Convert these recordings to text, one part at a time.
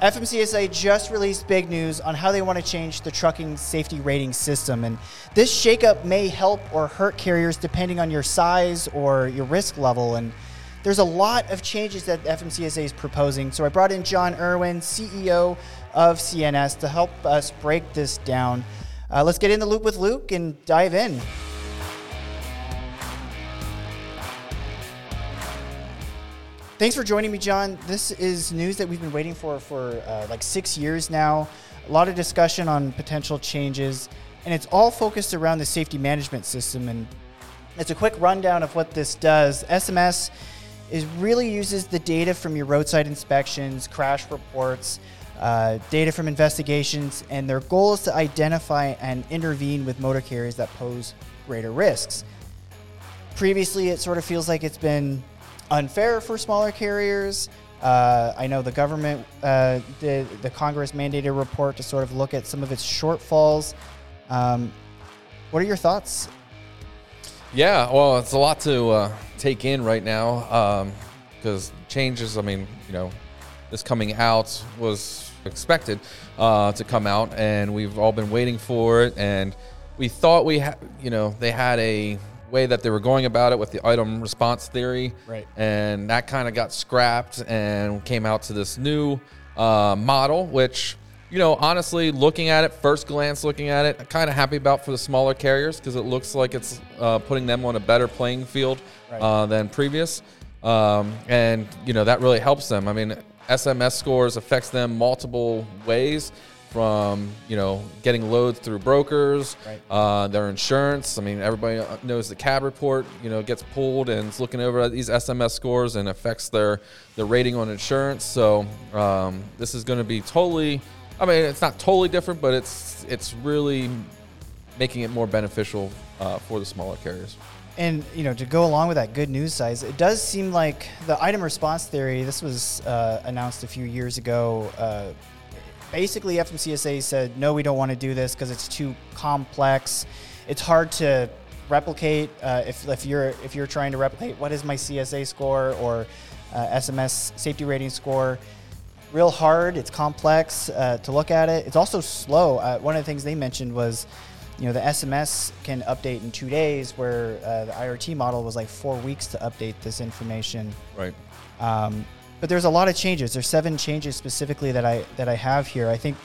FMCSA just released big news on how they want to change the trucking safety rating system. And this shakeup may help or hurt carriers depending on your size or your risk level. And there's a lot of changes that FMCSA is proposing. So I brought in John Irwin, CEO of CNS, to help us break this down. Uh, let's get in the loop with Luke and dive in. Thanks for joining me, John. This is news that we've been waiting for for uh, like six years now. A lot of discussion on potential changes, and it's all focused around the safety management system. And it's a quick rundown of what this does. SMS is really uses the data from your roadside inspections, crash reports, uh, data from investigations, and their goal is to identify and intervene with motor carriers that pose greater risks. Previously, it sort of feels like it's been unfair for smaller carriers. Uh, I know the government, uh, did, the Congress mandated report to sort of look at some of its shortfalls. Um, what are your thoughts? Yeah, well, it's a lot to uh, take in right now because um, changes, I mean, you know, this coming out was expected uh, to come out, and we've all been waiting for it. And we thought we had, you know, they had a way that they were going about it with the item response theory. Right. And that kind of got scrapped and came out to this new uh, model, which, you know, honestly, looking at it, first glance looking at it, kind of happy about for the smaller carriers because it looks like it's uh, putting them on a better playing field right. uh, than previous. Um, and, you know, that really helps them. I mean, SMS scores affects them multiple ways from you know getting loads through brokers, right. uh, their insurance. I mean, everybody knows the cab report you know gets pulled and is looking over at these SMS scores and affects their their rating on insurance. So um, this is going to be totally. I mean, it's not totally different, but it's it's really making it more beneficial uh, for the smaller carriers. And you know, to go along with that good news size, it does seem like the item response theory. This was uh, announced a few years ago uh, basically FMCSA said, no, we don't want to do this because it's too complex. It's hard to replicate uh, if, if you're if you're trying to replicate what is my CSA score or uh, SMS safety rating score. Real hard. It's complex uh, to look at it. It's also slow. Uh, one of the things they mentioned was, you know, the SMS can update in two days, where uh, the IRT model was like four weeks to update this information. Right. Um, but there's a lot of changes. There's seven changes specifically that I that I have here. I think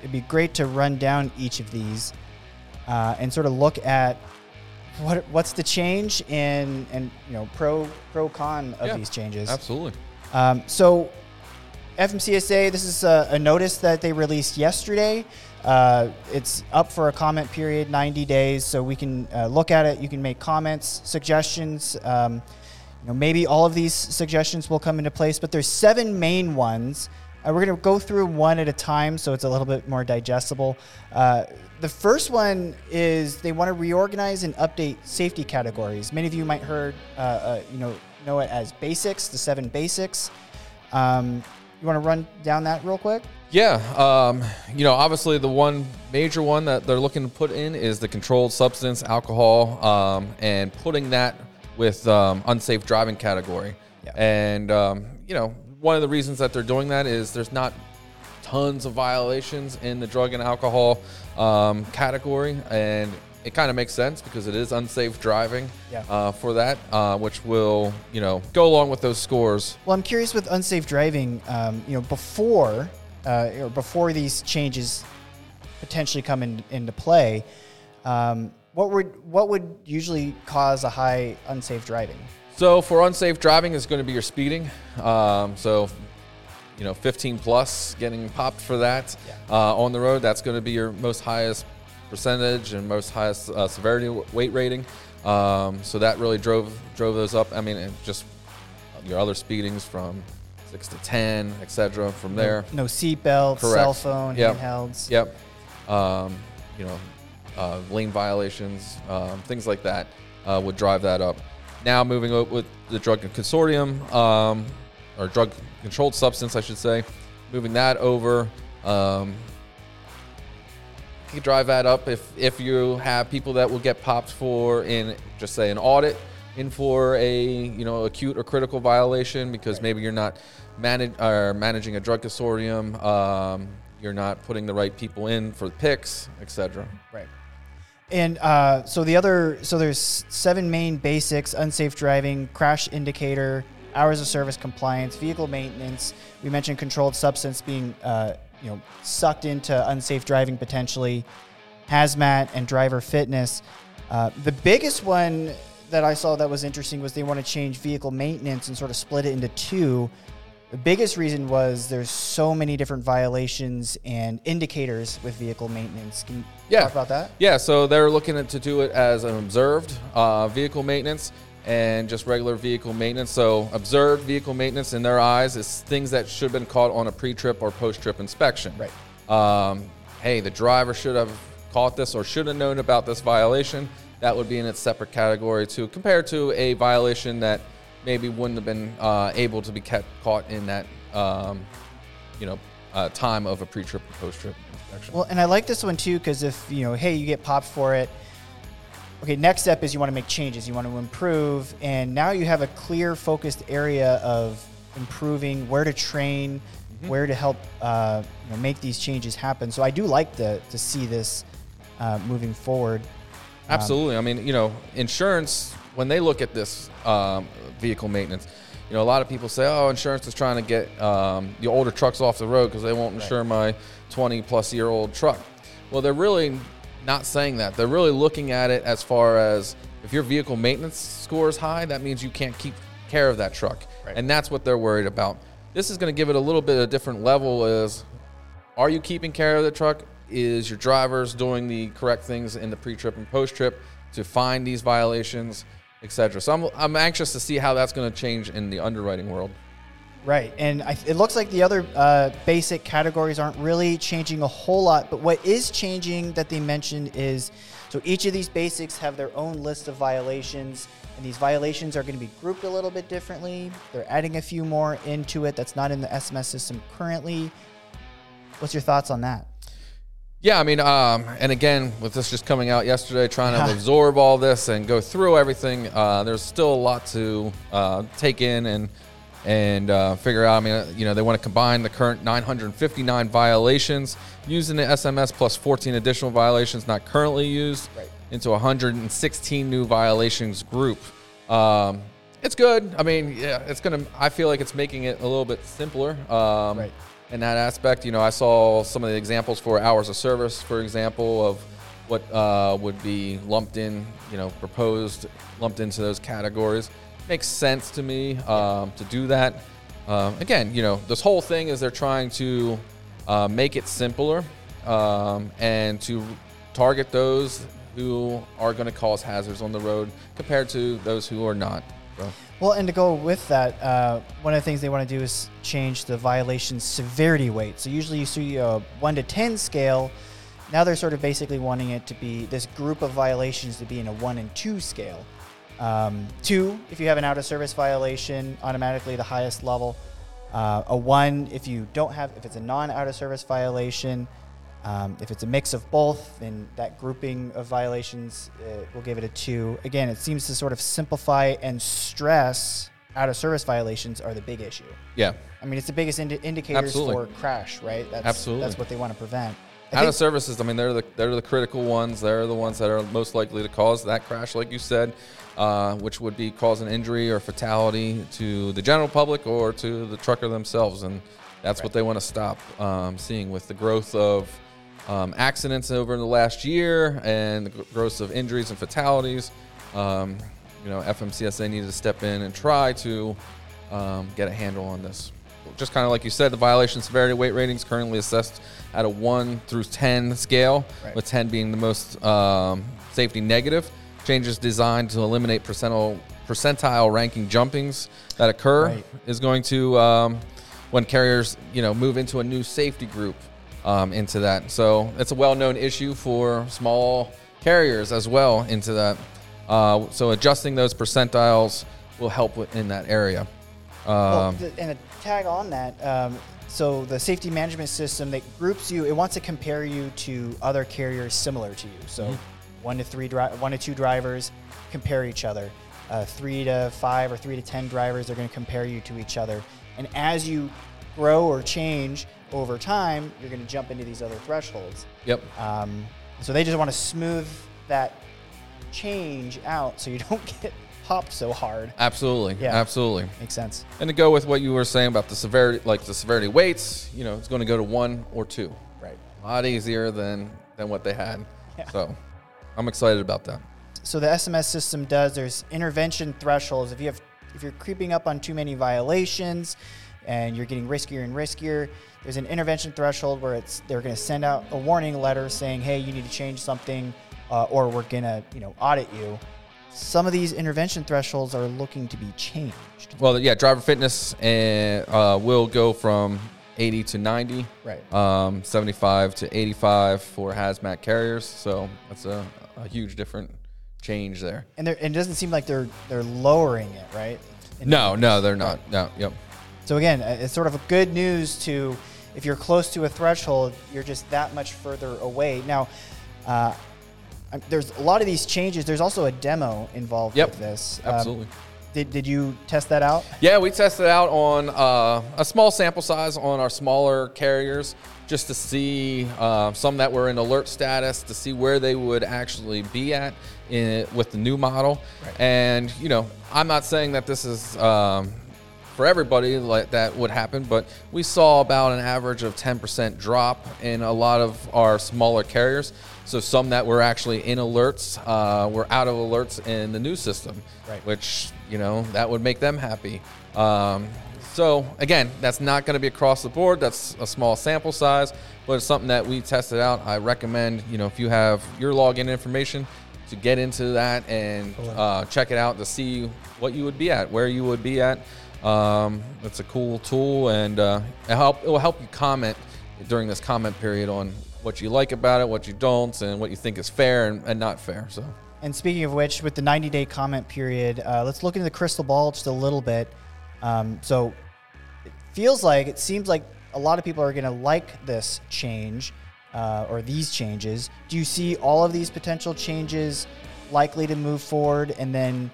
it'd be great to run down each of these uh, and sort of look at what what's the change in and you know pro pro con of yeah, these changes. Absolutely. Um, so FMCSA, this is a, a, notice that they released yesterday. Uh, it's up for a comment period, 90 days, so we can uh, look at it. You can make comments, suggestions. Um, you know, maybe all of these suggestions will come into place, but there's seven main ones. Uh, we're going to go through one at a time so it's a little bit more digestible. Uh, the first one is they want to reorganize and update safety categories. Many of you might heard, uh, uh you know, know it as basics, the seven basics. Um, you want to run down that real quick? Yeah, um, you know, obviously the one major one that they're looking to put in is the controlled substance, alcohol, um, and putting that with um, unsafe driving category. Yeah. And, um, you know, one of the reasons that they're doing that is there's not tons of violations in the drug and alcohol um, category. And it kind of makes sense because it is unsafe driving yeah. uh, for that, uh, which will, you know, go along with those scores. Well, I'm curious with unsafe driving, um, you know, before uh, or before these changes potentially come in, into play, um, what would what would usually cause a high unsafe driving? So for unsafe driving is going to be your speeding. Um, so you know, 15 plus getting popped for that yeah. uh, on the road. That's going to be your most highest percentage and most highest uh, severity weight rating. Um, so that really drove drove those up. I mean, just your other speedings from six to ten, etc. From there, no, no seatbelt, cell phone, yep. handhelds. Yep. Um, you know, uh, lane violations, um, things like that uh, would drive that up. Now moving up with the drug consortium um, or drug controlled substance, I should say, moving that over. Um, you can drive that up if if you have people that will get popped for in just say an audit in for a you know acute or critical violation because right. maybe you're not manage or managing a drug consortium. Um, you're not putting the right people in for the picks, etc. Right. And uh, so the other, so there's seven main basics: unsafe driving, crash indicator, hours of service compliance, vehicle maintenance. We mentioned controlled substance being, uh, you know, sucked into unsafe driving potentially, hazmat and driver fitness. Uh, the biggest one that I saw that was interesting was they want to change vehicle maintenance and sort of split it into two. The biggest reason was there's so many different violations and indicators with vehicle maintenance. Can you Yeah. talk about that? Yeah, so they're looking at- to do it as an observed uh, vehicle maintenance and just regular vehicle maintenance. So observed vehicle maintenance in their eyes is things that should have been caught on a pre-trip or post-trip inspection. Right. Um, hey, the driver should have caught this or should have known about this violation. That would be in its separate category too, compared to a violation that maybe wouldn't have been uh, able to be kept caught in that, um, you know, uh, time of a pre-trip or post-trip inspection. Well, and I like this one too because if you know, hey, you get popped for it. Okay, next step is you want to make changes. You want to improve, and now you have a clear, focused area of improving, where to train, where to help uh, you know, make these changes happen. So I do like to to see this uh, moving forward. Absolutely. I mean, you know, insurance, when they look at this um, vehicle maintenance, you know, a lot of people say, oh, insurance is trying to get um, the older trucks off the road because they won't insure my 20 plus year old truck. Well, they're really not saying that. They're really looking at it as far as if your vehicle maintenance score is high, that means you can't keep care of that truck. Right. And that's what they're worried about. This is going to give it a little bit of a different level is are you keeping care of the truck? Is your drivers doing the correct things in the pre-trip and post-trip to find these violations, etc. So I'm, I'm anxious to see how that's going to change in the underwriting world. Right, and I, it looks like the other uh, basic categories aren't really changing a whole lot. But what is changing that they mentioned is so each of these basics have their own list of violations, and these violations are going to be grouped a little bit differently. They're adding a few more into it that's not in the SMS system currently. What's your thoughts on that? Yeah, I mean, um, and again, with this just coming out yesterday, trying to absorb all this and go through everything, uh, there's still a lot to uh, take in and and uh, figure out. I mean, you know, they want to combine the current 959 violations using the SMS plus 14 additional violations not currently used Right. into 116 new violations group. Um, it's good. I mean, yeah, it's gonna. I feel like it's making it a little bit simpler. Um, Right. in that aspect. You know, I saw some of the examples for hours of service, for example, of what uh, would be lumped in, you know, proposed, lumped into those categories. Makes sense to me um, to do that. Um, again, you know, this whole thing is they're trying to uh, make it simpler um, and to target those who are going to cause hazards on the road compared to those who are not. So, Well, and to go with that, uh, one of the things they want to do is change the violation severity weight. So usually you see a one to ten scale. Now they're sort of basically wanting it to be this group of violations to be in a one and two scale. Um, two, if you have an out of service violation, automatically the highest level. Uh, a one, if you don't have, if it's a non out of service violation. Um, if it's a mix of both, then that grouping of violations uh, will give it a two. Again, it seems to sort of simplify and stress out of service violations are the big issue. yeah. I mean, it's the biggest indi- indicators Absolutely. for crash, right? That's, Absolutely. That's what they want to prevent. I out of services, I mean, they're the they're the critical ones. They're the ones that are most likely to cause that crash, like you said, uh, which would be causing injury or fatality to the general public or to the trucker themselves, and that's what they want to stop um, seeing with the growth of um, accidents over the last year and the gr- growth of injuries and fatalities. Um, you know, FMCSA needed to step in and try to um, get a handle on this. Just kind of like you said, the violation severity weight ratings currently assessed at a 1 through 10 scale, Right. with 10 being the most um, safety negative. Changes designed to eliminate percentile, percentile ranking jumpings that occur Right. is going to, um, when carriers, you know, move into a new safety group um, into that. So it's a well-known issue for small carriers as well into that. Uh, so adjusting those percentiles will help in that area. Well, Um, th- and a tag on that, um, so the safety management system that groups you, it wants to compare you to other carriers similar to you. So Mm-hmm. one to three, dri- one to two drivers compare each other. Uh, three to five or three to ten drivers are going to compare you to each other. And as you grow or change over time, you're going to jump into these other thresholds. Yep. Um, so they just want to smooth that change out so you don't get popped so hard. Absolutely. Yeah. Absolutely. Makes sense. And to go with what you were saying about the severity, like the severity weights, you know, it's going to go to one or two. Right. A lot easier than than what they had. Yeah. So, I'm excited about that. So the SMS system does. There's intervention thresholds. If you have, if you're creeping up on too many violations, and you're getting riskier and riskier, there's an intervention threshold where it's they're going to send out a warning letter saying, "Hey, you need to change something, uh, or we're going to, you know, audit you." Some of these intervention thresholds are looking to be changed. Well, yeah, driver fitness and uh, will go from 80 to 90, Right. um, 75 to 85 for hazmat carriers. So that's a, a huge different change there. And it doesn't seem like they're they're lowering it, right? In- No, no, they're not. No, yep. So again, it's sort of good news to if you're close to a threshold, you're just that much further away. Now, uh, there's a lot of these changes. There's also a demo involved Yep, with this. Um, Absolutely. did, did you test that out? Yeah, we tested out on uh, a small sample size on our smaller carriers just to see uh, some that were in alert status to see where they would actually be at in, with the new model. Right. And, you know, I'm not saying that this is um, for everybody like that would happen, but we saw about an average of 10% drop in a lot of our smaller carriers. So some that were actually in alerts uh, were out of alerts in the new system, Right. which you know that would make them happy. Um, so again, that's not going to be across the board. That's a small sample size, but it's something that we tested out. I recommend you know if you have your login information to get into that and uh, check it out to see what you would be at, where you would be at. Um, it's a cool tool, and uh, it help it will help you comment during this comment period on what you like about it, what you don't, and what you think is fair and, and not fair. So. And speaking of which, with the 90 day comment period, uh, let's look into the crystal ball just a little bit. Um, so it feels like, it seems like a lot of people are going to like this change uh, or these changes. Do you see all of these potential changes likely to move forward? And then,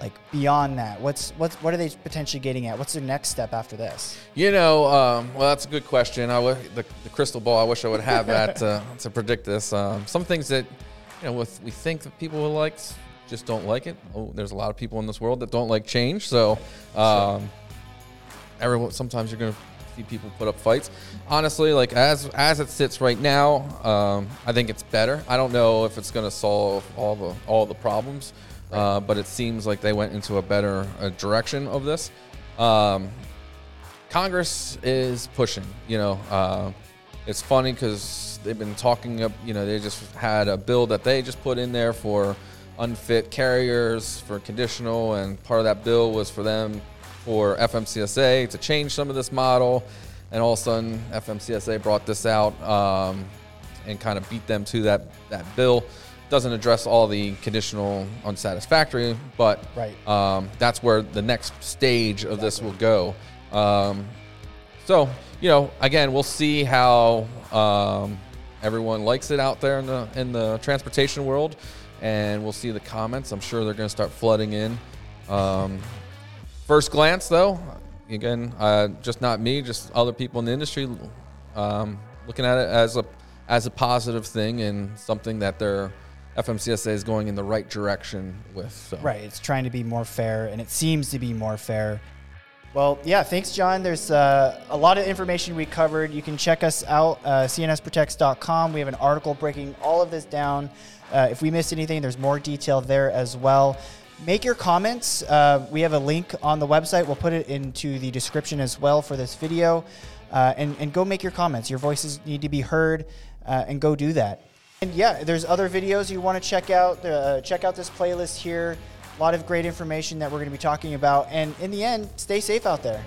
like beyond that, what's what's what are they potentially getting at? What's their next step after this? You know, um, well, that's a good question. I w- the, the crystal ball. I wish I would have that to, to predict this. Um, some things that you know, with we think that people will like, just don't like it. Oh, there's a lot of people in this world that don't like change. So, um, everyone. Sometimes you're gonna see people put up fights. Honestly, like as as it sits right now, um, I think it's better. I don't know if it's gonna solve all the all the problems, uh, but it seems like they went into a better uh, direction of this. Um, Congress is pushing. You know, uh, it's funny because they've been talking. Up, you know, they just had a bill that they just put in there for unfit carriers for conditional, and part of that bill was for them for FMCSA to change some of this model. And all of a sudden, FMCSA brought this out um, and kind of beat them to that that bill. Doesn't address all the conditional unsatisfactory, but Right. um, that's where the next stage of this will go. Um, so, you know, again, we'll see how um, everyone likes it out there in the in the transportation world, and we'll see the comments. I'm sure they're going to start flooding in. Um, first glance, though, again, uh, just not me, just other people in the industry, um, looking at it as a as a positive thing and something that their FMCSA is going in the right direction with. So. Right. It's trying to be more fair, and it seems to be more fair. Well, yeah, thanks, John. There's uh, a lot of information we covered. You can check us out, uh, cnsprotects.com. We have an article breaking all of this down. Uh, if we missed anything, there's more detail there as well. Make your comments. Uh, we have a link on the website. We'll put it into the description as well for this video. Uh, and, and go make your comments. Your voices need to be heard, uh, and go do that. And yeah, there's other videos you want to check out. Uh, check out this playlist here. A lot of great information that we're going to be talking about. And in the end, stay safe out there.